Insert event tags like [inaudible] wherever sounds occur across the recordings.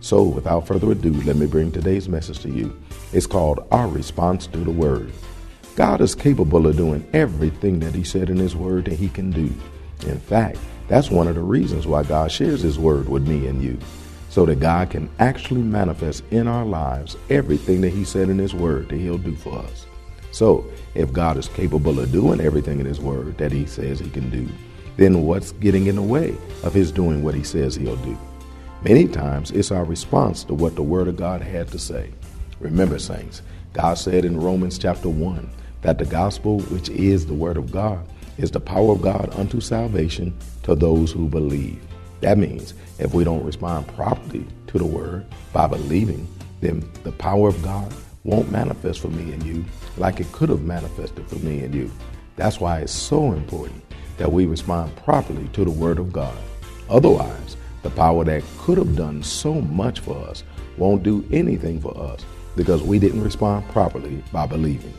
So, without further ado, let me bring today's message to you. It's called Our Response to the Word. God is capable of doing everything that He said in His Word that He can do. In fact, that's one of the reasons why God shares His Word with me and you, so that God can actually manifest in our lives everything that He said in His Word that He'll do for us. So, if God is capable of doing everything in His Word that He says He can do, then what's getting in the way of His doing what He says He'll do? Many times it's our response to what the Word of God had to say. Remember, saints, God said in Romans chapter 1 that the gospel, which is the Word of God, is the power of God unto salvation to those who believe. That means if we don't respond properly to the Word by believing, then the power of God won't manifest for me and you like it could have manifested for me and you. That's why it's so important that we respond properly to the Word of God. Otherwise, the power that could have done so much for us won't do anything for us because we didn't respond properly by believing.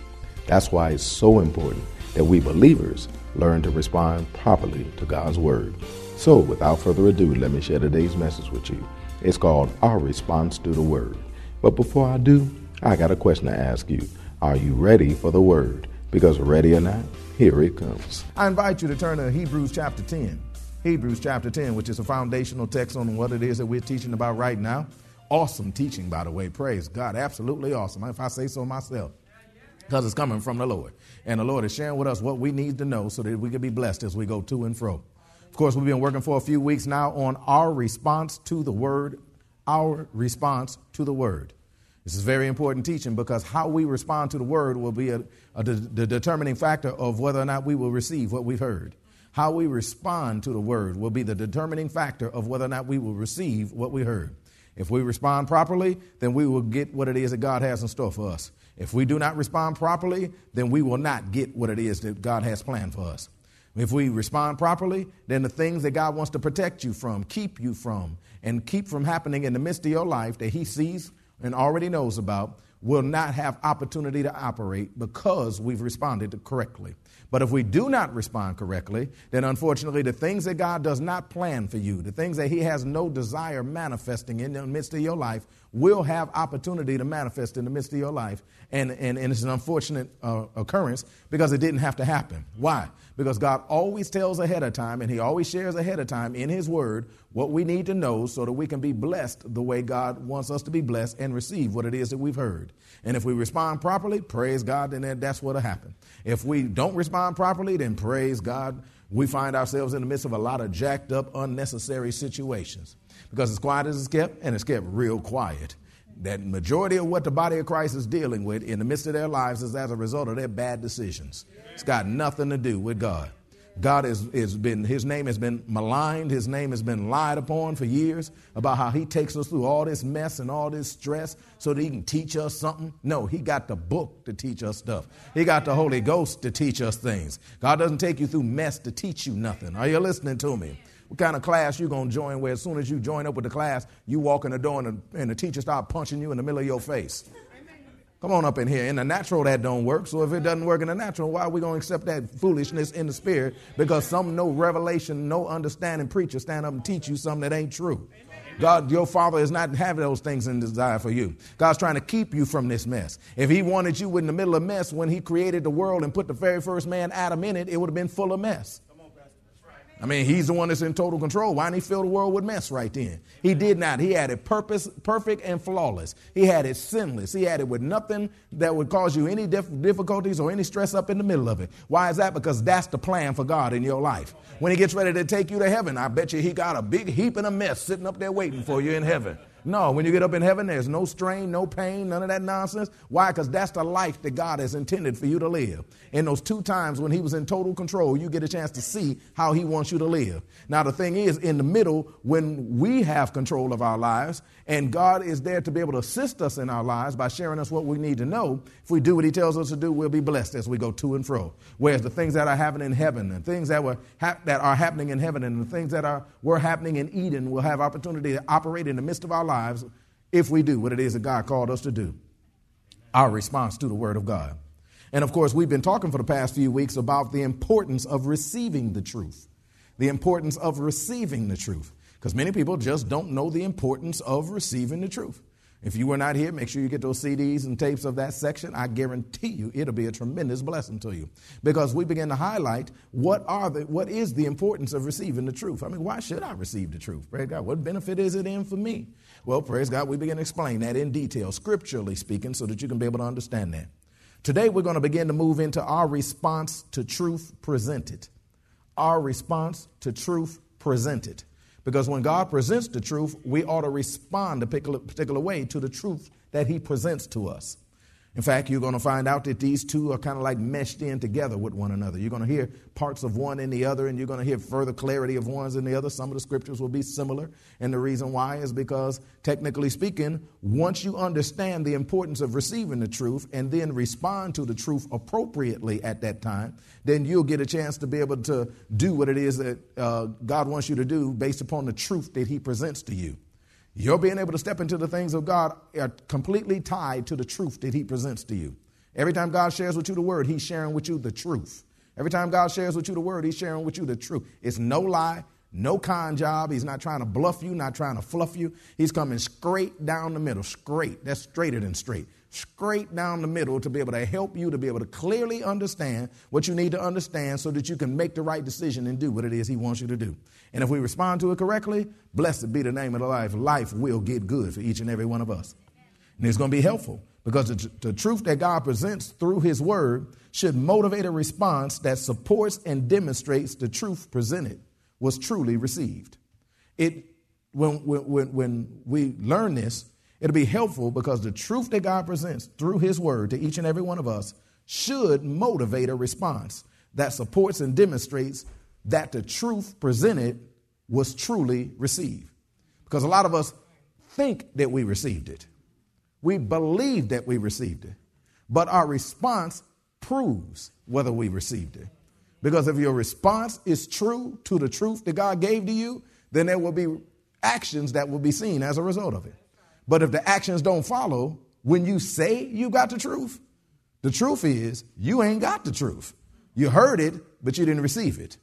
That's why it's so important that we believers learn to respond properly to God's Word. So, without further ado, let me share today's message with you. It's called Our Response to the Word. But before I do, I got a question to ask you. Are you ready for the Word? Because ready or not, here it comes. I invite you to turn to Hebrews chapter 10. Hebrews chapter 10, which is a foundational text on what it is that we're teaching about right now. Awesome teaching, by the way. Praise God. Absolutely awesome, if I say so myself. Because it's coming from the Lord. And the Lord is sharing with us what we need to know so that we can be blessed as we go to and fro. Of course, we've been working for a few weeks now on our response to the Word. Our response to the Word. This is very important teaching because how we respond to the Word will be a, a de- the determining factor of whether or not we will receive what we've heard. How we respond to the word will be the determining factor of whether or not we will receive what we heard. If we respond properly, then we will get what it is that God has in store for us. If we do not respond properly, then we will not get what it is that God has planned for us. If we respond properly, then the things that God wants to protect you from, keep you from, and keep from happening in the midst of your life that He sees and already knows about will not have opportunity to operate because we've responded correctly. But if we do not respond correctly, then unfortunately, the things that God does not plan for you, the things that He has no desire manifesting in the midst of your life, will have opportunity to manifest in the midst of your life. And, and, and it's an unfortunate uh, occurrence because it didn't have to happen. Why? Because God always tells ahead of time and He always shares ahead of time in His Word what we need to know so that we can be blessed the way God wants us to be blessed and receive what it is that we've heard. And if we respond properly, praise God, then that's what'll happen. If we don't respond properly, then praise God, we find ourselves in the midst of a lot of jacked up, unnecessary situations because it's quiet as it's kept, and it's kept real quiet. That majority of what the body of Christ is dealing with in the midst of their lives is as a result of their bad decisions. It's got nothing to do with God. God has, has been, his name has been maligned, his name has been lied upon for years about how he takes us through all this mess and all this stress so that he can teach us something. No, he got the book to teach us stuff. He got the Holy Ghost to teach us things. God doesn't take you through mess to teach you nothing. Are you listening to me? What kind of class you going to join where as soon as you join up with the class, you walk in the door and the, and the teacher start punching you in the middle of your face? Come on up in here. In the natural, that don't work. So if it doesn't work in the natural, why are we going to accept that foolishness in the spirit? Because some no revelation, no understanding preacher stand up and teach you something that ain't true. God, your father is not having those things in desire for you. God's trying to keep you from this mess. If he wanted you in the middle of mess when he created the world and put the very first man, Adam, in it, it would have been full of mess. I mean, he's the one that's in total control. Why didn't he fill the world with mess right then? He did not. He had it purpose, perfect and flawless. He had it sinless. He had it with nothing that would cause you any dif- difficulties or any stress up in the middle of it. Why is that? Because that's the plan for God in your life. When he gets ready to take you to heaven, I bet you he got a big heap and a mess sitting up there waiting for you in heaven. No, when you get up in heaven, there's no strain, no pain, none of that nonsense. Why? Because that's the life that God has intended for you to live. In those two times when He was in total control, you get a chance to see how He wants you to live. Now, the thing is, in the middle, when we have control of our lives and God is there to be able to assist us in our lives by sharing us what we need to know, if we do what He tells us to do, we'll be blessed as we go to and fro. Whereas the things that are happening in heaven and things that, were hap- that are happening in heaven and the things that are, were happening in Eden will have opportunity to operate in the midst of our lives if we do what it is that God called us to do. Our response to the Word of God. And of course, we've been talking for the past few weeks about the importance of receiving the truth. The importance of receiving the truth. Because many people just don't know the importance of receiving the truth. If you were not here, make sure you get those CDs and tapes of that section. I guarantee you it'll be a tremendous blessing to you. Because we begin to highlight what are the what is the importance of receiving the truth. I mean, why should I receive the truth? Praise God. What benefit is it in for me? Well, praise God, we begin to explain that in detail, scripturally speaking, so that you can be able to understand that. Today we're going to begin to move into our response to truth presented. Our response to truth presented. Because when God presents the truth, we ought to respond a particular, way to the truth that He presents to us. In fact, you're going to find out that these two are kind of like meshed in together with one another. You're going to hear parts of one in the other, and you're going to hear further clarity of ones in the other. Some of the scriptures will be similar. And the reason why is because, technically speaking, once you understand the importance of receiving the truth and then respond to the truth appropriately at that time, then you'll get a chance to be able to do what it is that uh, God wants you to do based upon the truth that He presents to you. Your being able to step into the things of God are completely tied to the truth that He presents to you. Every time God shares with you the word, He's sharing with you the truth. Every time God shares with you the word, He's sharing with you the truth. It's no lie, no con job. He's not trying to bluff you, not trying to fluff you. He's coming straight down the middle, straight. That's straighter than straight. Straight down the middle to be able to help you to be able to clearly understand what you need to understand so that you can make the right decision and do what it is He wants you to do. And if we respond to it correctly, blessed be the name of the life. Life will get good for each and every one of us. And it's going to be helpful because the, the truth that God presents through His Word should motivate a response that supports and demonstrates the truth presented was truly received. It, when, when, when we learn this, it'll be helpful because the truth that God presents through His Word to each and every one of us should motivate a response that supports and demonstrates that the truth presented was truly received. Because a lot of us think that we received it, we believe that we received it, but our response proves whether we received it. Because if your response is true to the truth that God gave to you, then there will be actions that will be seen as a result of it. But if the actions don't follow, when you say you got the truth, the truth is you ain't got the truth. You heard it, but you didn't receive it.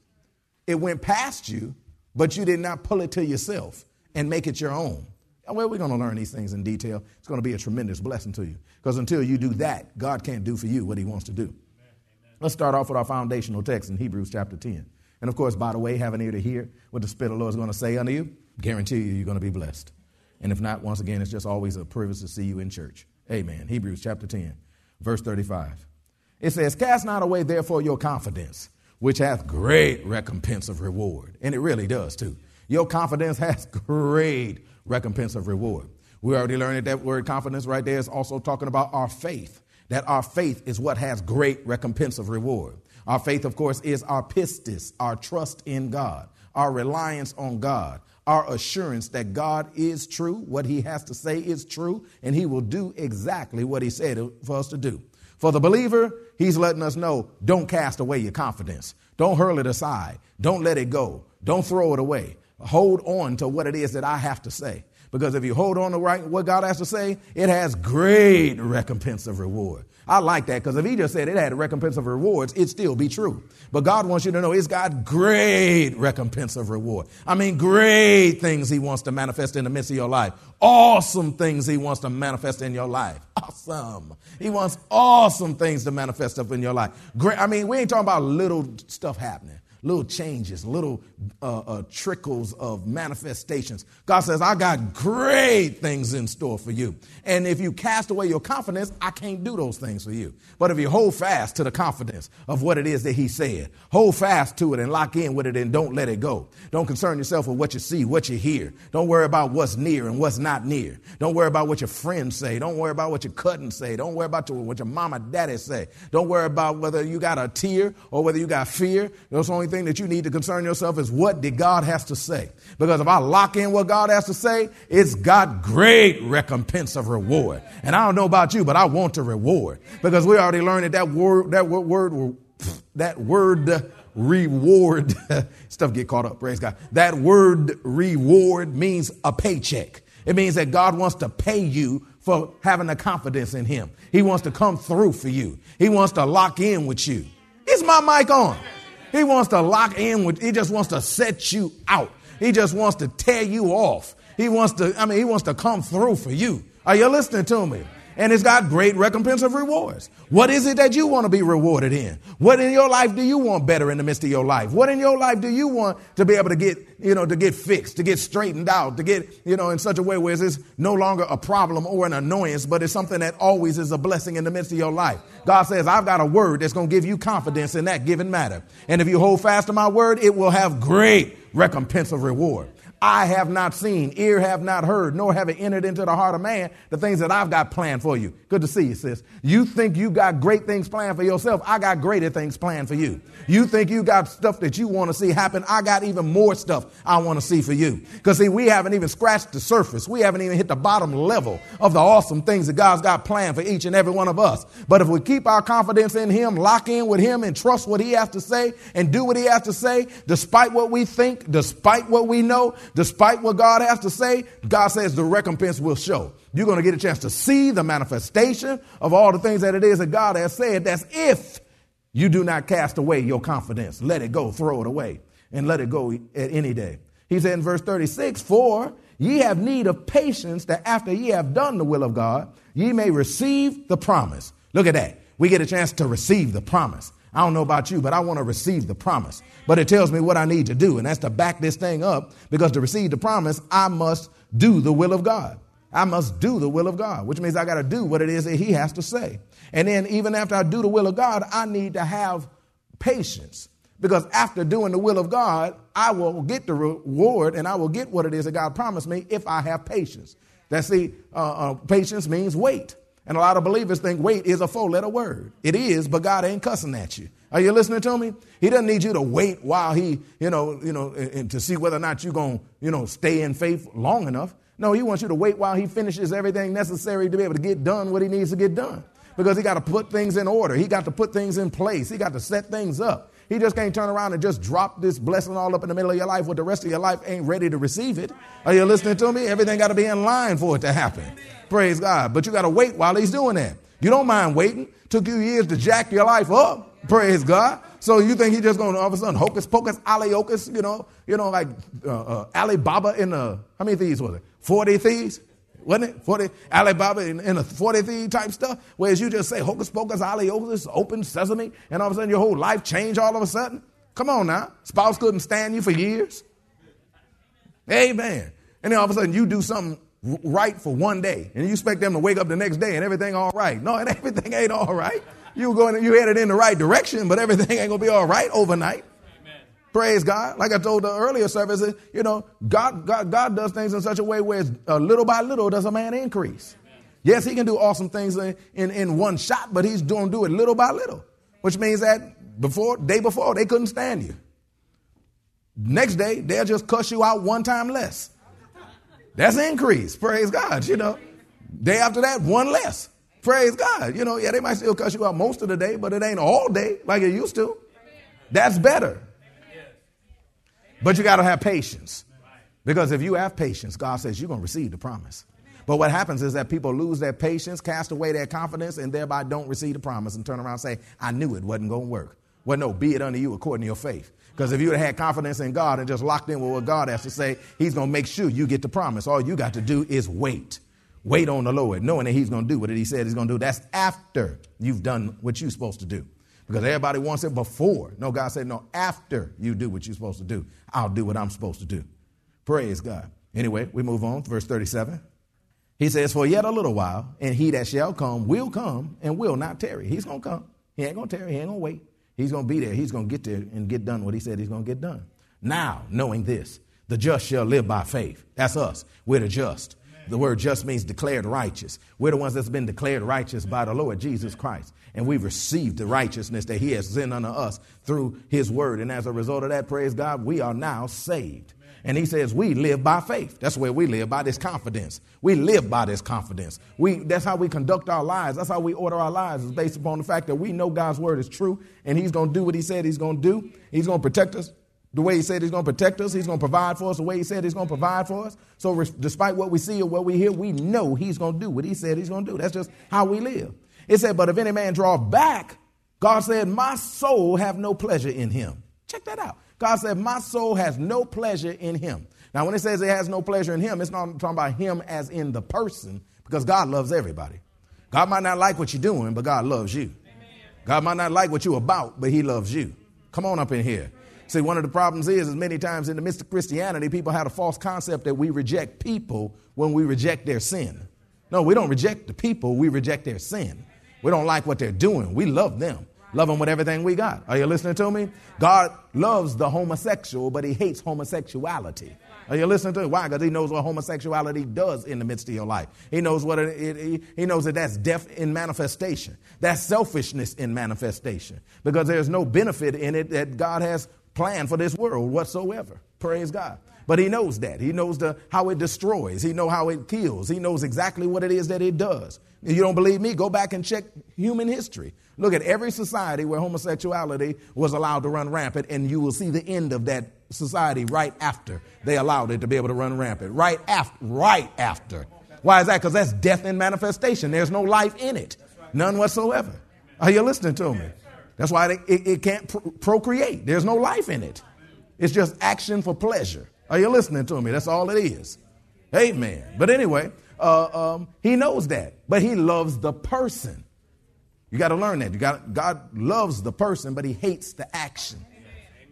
It went past you, but you did not pull it to yourself and make it your own. Well, we're going to learn these things in detail. It's going to be a tremendous blessing to you. Because until you do that, God can't do for you what He wants to do. Let's start off with our foundational text in Hebrews chapter 10. And of course, by the way, have an ear to hear what the Spirit of the Lord is going to say unto you. Guarantee you, you're going to be blessed. And if not, once again, it's just always a privilege to see you in church. Amen. Hebrews chapter 10, verse 35. It says, Cast not away, therefore, your confidence, which hath great recompense of reward. And it really does, too. Your confidence [laughs] has great recompense of reward. We already learned that, that word confidence right there is also talking about our faith, that our faith is what has great recompense of reward. Our faith, of course, is our pistis, our trust in God, our reliance on God, our assurance that God is true, what he has to say is true, and he will do exactly what he said for us to do. For the believer, he's letting us know don't cast away your confidence. Don't hurl it aside. Don't let it go. Don't throw it away. Hold on to what it is that I have to say. Because if you hold on to right, what God has to say, it has great recompense of reward. I like that because if he just said it had recompense of rewards, it'd still be true. But God wants you to know it's got great recompense of reward. I mean, great things he wants to manifest in the midst of your life. Awesome things he wants to manifest in your life. [laughs] Awesome. He wants awesome things to manifest up in your life. Great. I mean, we ain't talking about little stuff happening. Little changes, little uh, uh, trickles of manifestations. God says, I got great things in store for you. And if you cast away your confidence, I can't do those things for you. But if you hold fast to the confidence of what it is that He said, hold fast to it and lock in with it and don't let it go. Don't concern yourself with what you see, what you hear. Don't worry about what's near and what's not near. Don't worry about what your friends say. Don't worry about what your cousins say. Don't worry about what your mama, daddy say. Don't worry about whether you got a tear or whether you got fear. The only thing that you need to concern yourself is what did God has to say. Because if I lock in what God has to say, it's got great recompense of reward. And I don't know about you, but I want to reward because we already learned that that word, that word, that word reward [laughs] stuff get caught up. Praise God. That word reward means a paycheck. It means that God wants to pay you for having a confidence in Him. He wants to come through for you. He wants to lock in with you. Is my mic on? He wants to lock in with, he just wants to set you out. He just wants to tear you off. He wants to, I mean, he wants to come through for you. Are you listening to me? And it's got great recompense of rewards. What is it that you want to be rewarded in? What in your life do you want better in the midst of your life? What in your life do you want to be able to get, you know, to get fixed, to get straightened out, to get, you know, in such a way where it's no longer a problem or an annoyance, but it's something that always is a blessing in the midst of your life. God says, I've got a word that's going to give you confidence in that given matter. And if you hold fast to my word, it will have great recompense of reward. I have not seen, ear have not heard, nor have it entered into the heart of man the things that I've got planned for you. Good to see you, sis. You think you got great things planned for yourself. I got greater things planned for you. You think you got stuff that you want to see happen. I got even more stuff I want to see for you. Because see, we haven't even scratched the surface. We haven't even hit the bottom level of the awesome things that God's got planned for each and every one of us. But if we keep our confidence in Him, lock in with Him and trust what He has to say and do what He has to say, despite what we think, despite what we know, Despite what God has to say, God says the recompense will show. You're going to get a chance to see the manifestation of all the things that it is that God has said. That's if you do not cast away your confidence. Let it go, throw it away, and let it go at any day. He said in verse 36, For ye have need of patience, that after ye have done the will of God, ye may receive the promise. Look at that. We get a chance to receive the promise. I don't know about you, but I want to receive the promise. But it tells me what I need to do, and that's to back this thing up because to receive the promise, I must do the will of God. I must do the will of God, which means I got to do what it is that He has to say. And then, even after I do the will of God, I need to have patience because after doing the will of God, I will get the reward and I will get what it is that God promised me if I have patience. That see, uh, uh, patience means wait. And a lot of believers think wait is a four letter word. It is, but God ain't cussing at you. Are you listening to me? He doesn't need you to wait while he, you know, you know, and to see whether or not you're going to, you know, stay in faith long enough. No, he wants you to wait while he finishes everything necessary to be able to get done what he needs to get done. Because he got to put things in order. He got to put things in place. He got to set things up. He just can't turn around and just drop this blessing all up in the middle of your life where the rest of your life ain't ready to receive it. Are you listening to me? Everything got to be in line for it to happen. Praise God. But you got to wait while he's doing that. You don't mind waiting. Took you years to jack your life up. Praise God. So you think he's just going to all of a sudden hocus pocus, ali ocus, you know, you know, like uh, uh, Alibaba in the, how many thieves was it? 40 thieves? Wasn't it? 40, Alibaba in, in a 40 thief type stuff? Whereas you just say hocus pocus, ali ocus, open sesame, and all of a sudden your whole life changed all of a sudden? Come on now. Spouse couldn't stand you for years. Amen. And then all of a sudden you do something right for one day, and you expect them to wake up the next day and everything all right. No, and [laughs] everything ain't all right. You going, you headed in the right direction, but everything ain't gonna be all right overnight. Praise God. Like I told the earlier service, you know, God, God, God does things in such a way where uh, little by little does a man increase. Yes, he can do awesome things in, in, in one shot, but he's doing do it little by little, which means that before day before they couldn't stand you. Next day they'll just cuss you out one time less. That's increase. Praise God. You know, day after that, one less. Praise God. You know, yeah, they might still cuss you out most of the day, but it ain't all day like it used to. That's better. But you got to have patience. Because if you have patience, God says you're going to receive the promise. But what happens is that people lose their patience, cast away their confidence, and thereby don't receive the promise and turn around and say, I knew it wasn't going to work. Well, no, be it unto you according to your faith. Because if you had confidence in God and just locked in with what God has to say, He's going to make sure you get the promise. All you got to do is wait. Wait on the Lord, knowing that He's going to do what He said He's going to do. That's after you've done what you're supposed to do. Because everybody wants it before. No, God said, no, after you do what you're supposed to do, I'll do what I'm supposed to do. Praise God. Anyway, we move on, verse 37. He says, For yet a little while, and he that shall come will come and will not tarry. He's going to come. He ain't going to tarry. He ain't going to wait. He's going to be there. He's going to get there and get done what he said he's going to get done. Now, knowing this, the just shall live by faith. That's us. We're the just. The word just means declared righteous. We're the ones that's been declared righteous by the Lord Jesus Christ. And we've received the righteousness that he has sent unto us through his word. And as a result of that, praise God, we are now saved. And he says we live by faith. That's where we live by this confidence. We live by this confidence. We that's how we conduct our lives. That's how we order our lives. Is based upon the fact that we know God's word is true and he's going to do what he said he's going to do. He's going to protect us the way he said he's going to protect us. He's going to provide for us the way he said he's going to provide for us. So re- despite what we see or what we hear, we know he's going to do what he said he's going to do. That's just how we live. It said, but if any man draw back, God said, my soul have no pleasure in him. Check that out. God said, My soul has no pleasure in him. Now, when it says it has no pleasure in him, it's not talking about him as in the person, because God loves everybody. God might not like what you're doing, but God loves you. God might not like what you're about, but he loves you. Come on up in here. See, one of the problems is, is many times in the midst of Christianity, people have a false concept that we reject people when we reject their sin. No, we don't reject the people, we reject their sin. We don't like what they're doing. We love them. Love them with everything we got. Are you listening to me? God loves the homosexual, but he hates homosexuality. Are you listening to me? Why? Because he knows what homosexuality does in the midst of your life. He knows what it, it, he knows that that's death in manifestation. That's selfishness in manifestation. Because there's no benefit in it that God has planned for this world whatsoever. Praise God. But he knows that. He knows the, how it destroys. He knows how it kills. He knows exactly what it is that it does. If you don't believe me, go back and check human history. Look at every society where homosexuality was allowed to run rampant, and you will see the end of that society right after they allowed it to be able to run rampant. Right after. Right after. Why is that? Because that's death in manifestation. There's no life in it, none whatsoever. Are you listening to me? That's why it, it, it can't pro- procreate. There's no life in it. It's just action for pleasure. Are you listening to me? That's all it is. Amen. But anyway, uh, um, he knows that, but he loves the person. You got to learn that. You got God loves the person, but He hates the action.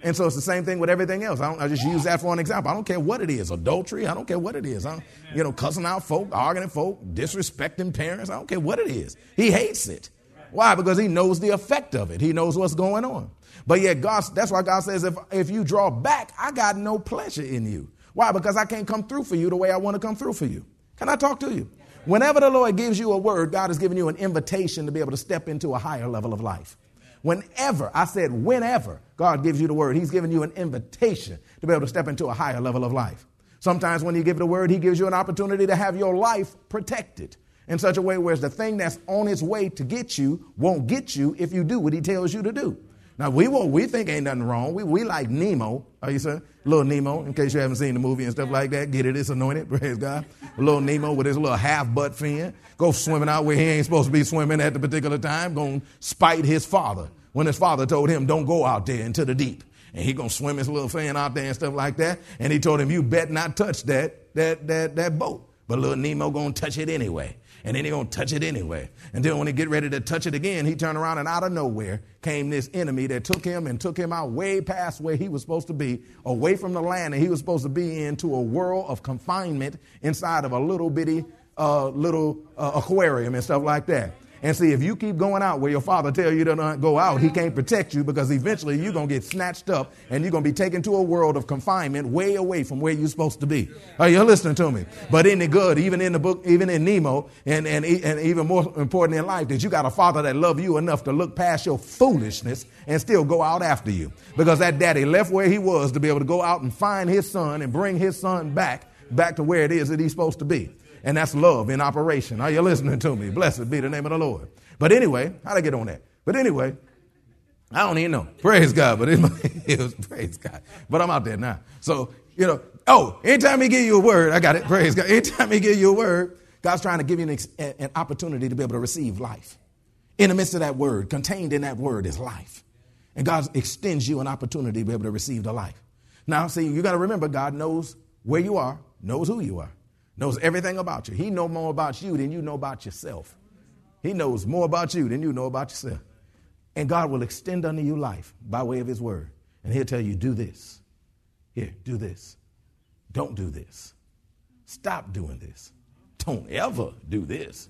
And so it's the same thing with everything else. I, I, just use that for an example. I don't care what it is, adultery. I don't care what it is. You know, cussing out folk, arguing folk, disrespecting parents. I don't care what it is. He hates it. Why? Because he knows the effect of it. He knows what's going on. But yet, God, that's why God says, if, if you draw back, I got no pleasure in you. Why? Because I can't come through for you the way I want to come through for you. Can I talk to you? Whenever the Lord gives you a word, God has given you an invitation to be able to step into a higher level of life. Whenever, I said whenever God gives you the word, He's giving you an invitation to be able to step into a higher level of life. Sometimes when you give the word, He gives you an opportunity to have your life protected in such a way where the thing that's on its way to get you won't get you if you do what He tells you to do. Now we will, we think ain't nothing wrong. We, we like Nemo. Are you saying? Little Nemo, in case you haven't seen the movie and stuff like that. Get it, it's anointed, [laughs] praise God. Little Nemo with his little half butt fin. Go swimming out where he ain't supposed to be swimming at the particular time. Gonna spite his father. When his father told him, don't go out there into the deep. And he gonna swim his little fin out there and stuff like that. And he told him, you bet not touch that, that, that, that boat. But little Nemo gonna touch it anyway and then he gonna touch it anyway. And then when he get ready to touch it again, he turned around and out of nowhere came this enemy that took him and took him out way past where he was supposed to be, away from the land that he was supposed to be into a world of confinement inside of a little bitty uh, little uh, aquarium and stuff like that. And see, if you keep going out where your father tell you to not go out, he can't protect you because eventually you're going to get snatched up and you're going to be taken to a world of confinement way away from where you're supposed to be. Are you listening to me? But the good, even in the book, even in Nemo, and, and, and even more important in life, that you got a father that love you enough to look past your foolishness and still go out after you. Because that daddy left where he was to be able to go out and find his son and bring his son back, back to where it is that he's supposed to be. And that's love in operation. Are you listening to me? Blessed be the name of the Lord. But anyway, how'd I get on that? But anyway, I don't even know. Praise God. But it, [laughs] was praise God. But I'm out there now. So, you know, oh, anytime he give you a word, I got it. Praise God. Anytime he give you a word, God's trying to give you an, an opportunity to be able to receive life. In the midst of that word, contained in that word is life. And God extends you an opportunity to be able to receive the life. Now, see, you got to remember, God knows where you are, knows who you are knows everything about you. He knows more about you than you know about yourself. He knows more about you than you know about yourself. And God will extend unto you life by way of his word. And he'll tell you, do this. Here, do this. Don't do this. Stop doing this. Don't ever do this.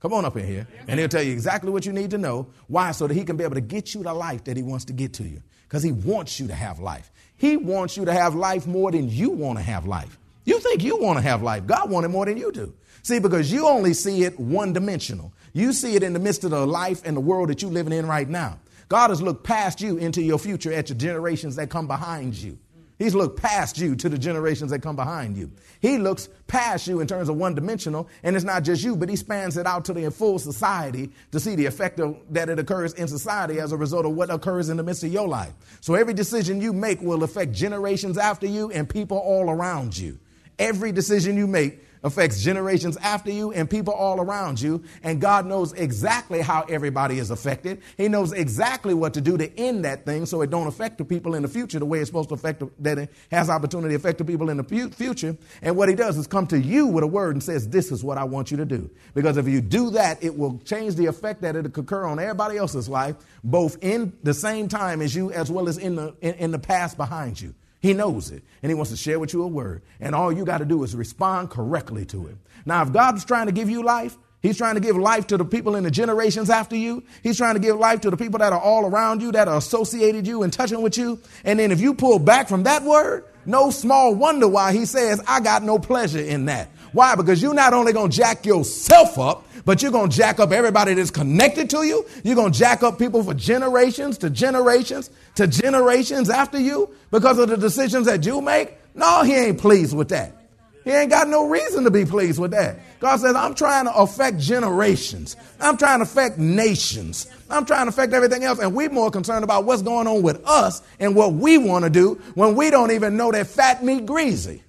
Come on up in here. And he'll tell you exactly what you need to know. Why? So that he can be able to get you the life that he wants to get to you. Because he wants you to have life. He wants you to have life more than you want to have life. You think you want to have life. God wanted more than you do. See, because you only see it one dimensional. You see it in the midst of the life and the world that you're living in right now. God has looked past you into your future at your generations that come behind you. He's looked past you to the generations that come behind you. He looks past you in terms of one dimensional, and it's not just you, but he spans it out to the full society to see the effect of, that it occurs in society as a result of what occurs in the midst of your life. So every decision you make will affect generations after you and people all around you. Every decision you make affects generations after you and people all around you. And God knows exactly how everybody is affected. He knows exactly what to do to end that thing so it don't affect the people in the future the way it's supposed to affect, that it has opportunity to affect the people in the future. And what he does is come to you with a word and says, this is what I want you to do. Because if you do that, it will change the effect that it could occur on everybody else's life, both in the same time as you, as well as in the, in, in the past behind you. He knows it and he wants to share with you a word. And all you got to do is respond correctly to it. Now, if God's trying to give you life, He's trying to give life to the people in the generations after you. He's trying to give life to the people that are all around you, that are associated you and touching with you. And then if you pull back from that word, no small wonder why he says, I got no pleasure in that. Why? Because you're not only going to jack yourself up, but you're going to jack up everybody that's connected to you. You're going to jack up people for generations to generations to generations after you because of the decisions that you make. No, he ain't pleased with that. He ain't got no reason to be pleased with that. God says, I'm trying to affect generations. I'm trying to affect nations. I'm trying to affect everything else. And we're more concerned about what's going on with us and what we want to do when we don't even know that fat meat greasy.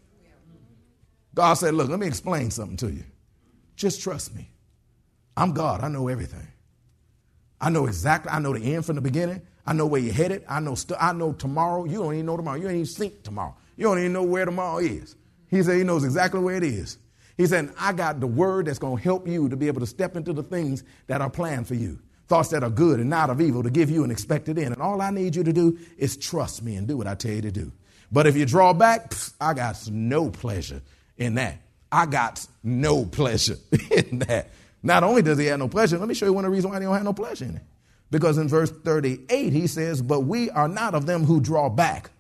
God said, Look, let me explain something to you. Just trust me. I'm God. I know everything. I know exactly. I know the end from the beginning. I know where you're headed. I know. St- I know tomorrow. You don't even know tomorrow. You ain't even think tomorrow. You don't even know where tomorrow is. He said he knows exactly where it is. He said, I got the word that's going to help you to be able to step into the things that are planned for you. Thoughts that are good and not of evil to give you an expected end. And all I need you to do is trust me and do what I tell you to do. But if you draw back, pff, I got no pleasure in that. I got no pleasure [laughs] in that. Not only does he have no pleasure, let me show you one of the reasons why he don't have no pleasure in it. Because in verse 38, he says, But we are not of them who draw back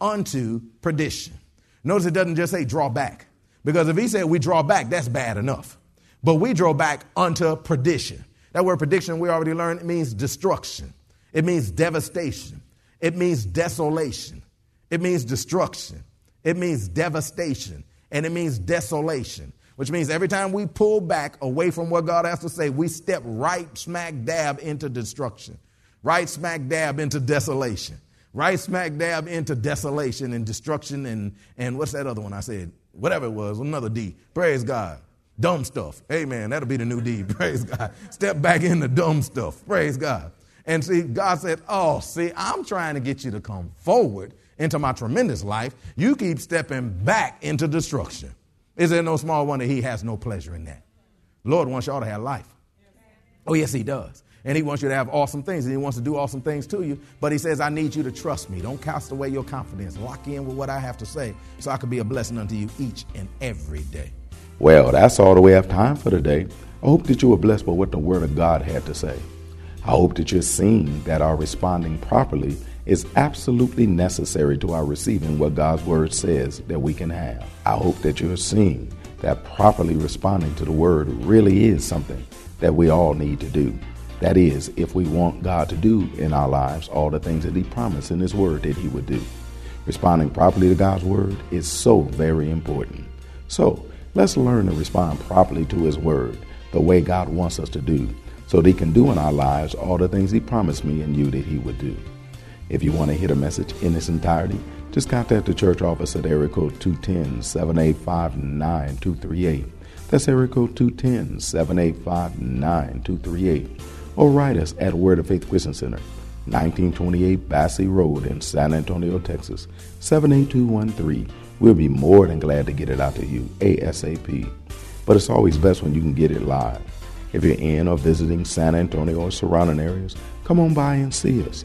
unto perdition. Notice it doesn't just say draw back. Because if he said we draw back, that's bad enough. But we draw back unto perdition. That word prediction we already learned it means destruction. It means devastation. It means desolation. It means destruction. It means devastation and it means desolation, which means every time we pull back away from what God has to say, we step right smack dab into destruction, right smack dab into desolation, right smack dab into desolation and destruction and, and what's that other one I said? Whatever it was, another D. Praise God. Dumb stuff. Amen. That'll be the new D. [laughs] Praise God. Step back into dumb stuff. Praise God. And see, God said, Oh, see, I'm trying to get you to come forward into my tremendous life, you keep stepping back into destruction. Is there no small wonder he has no pleasure in that? Lord wants y'all to have life. Oh, yes, he does. And he wants you to have awesome things, and he wants to do awesome things to you. But he says, I need you to trust me. Don't cast away your confidence. Lock in with what I have to say so I can be a blessing unto you each and every day. Well, that's all that we have time for today. I hope that you were blessed by what the Word of God had to say. I hope that you're seeing that are responding properly is absolutely necessary to our receiving what God's Word says that we can have. I hope that you're seeing that properly responding to the Word really is something that we all need to do. That is, if we want God to do in our lives all the things that He promised in His Word that He would do. Responding properly to God's Word is so very important. So, let's learn to respond properly to His Word the way God wants us to do so that He can do in our lives all the things He promised me and you that He would do. If you want to hear a message in its entirety, just contact the church office at area code 210 785 9238. That's area code 210 785 9238. Or write us at Word of Faith Christian Center, 1928 Basse Road in San Antonio, Texas, 78213. We'll be more than glad to get it out to you ASAP. But it's always best when you can get it live. If you're in or visiting San Antonio or surrounding areas, come on by and see us.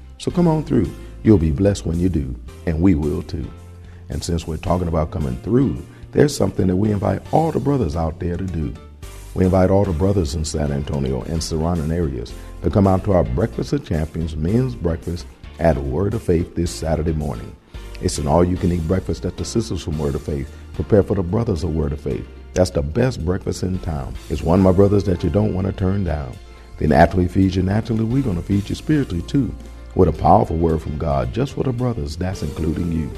So come on through. You'll be blessed when you do, and we will too. And since we're talking about coming through, there's something that we invite all the brothers out there to do. We invite all the brothers in San Antonio and surrounding areas to come out to our Breakfast of Champions men's breakfast at Word of Faith this Saturday morning. It's an all you can eat breakfast that the sisters from Word of Faith prepare for the brothers of Word of Faith. That's the best breakfast in town. It's one, my brothers, that you don't want to turn down. They naturally feed you naturally. We're going to feed you spiritually too. With a powerful word from God just for the brothers, that's including you.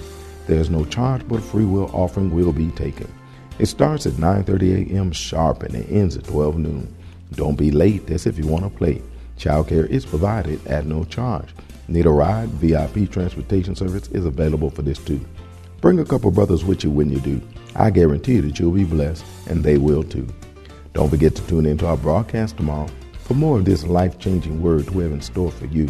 There's no charge, but a free will offering will be taken. It starts at 9:30 a.m. sharp and it ends at 12 noon. Don't be late. That's if you want to play. Childcare is provided at no charge. Need a ride? VIP transportation service is available for this too. Bring a couple brothers with you when you do. I guarantee that you'll be blessed, and they will too. Don't forget to tune into our broadcast tomorrow for more of this life changing word we have in store for you.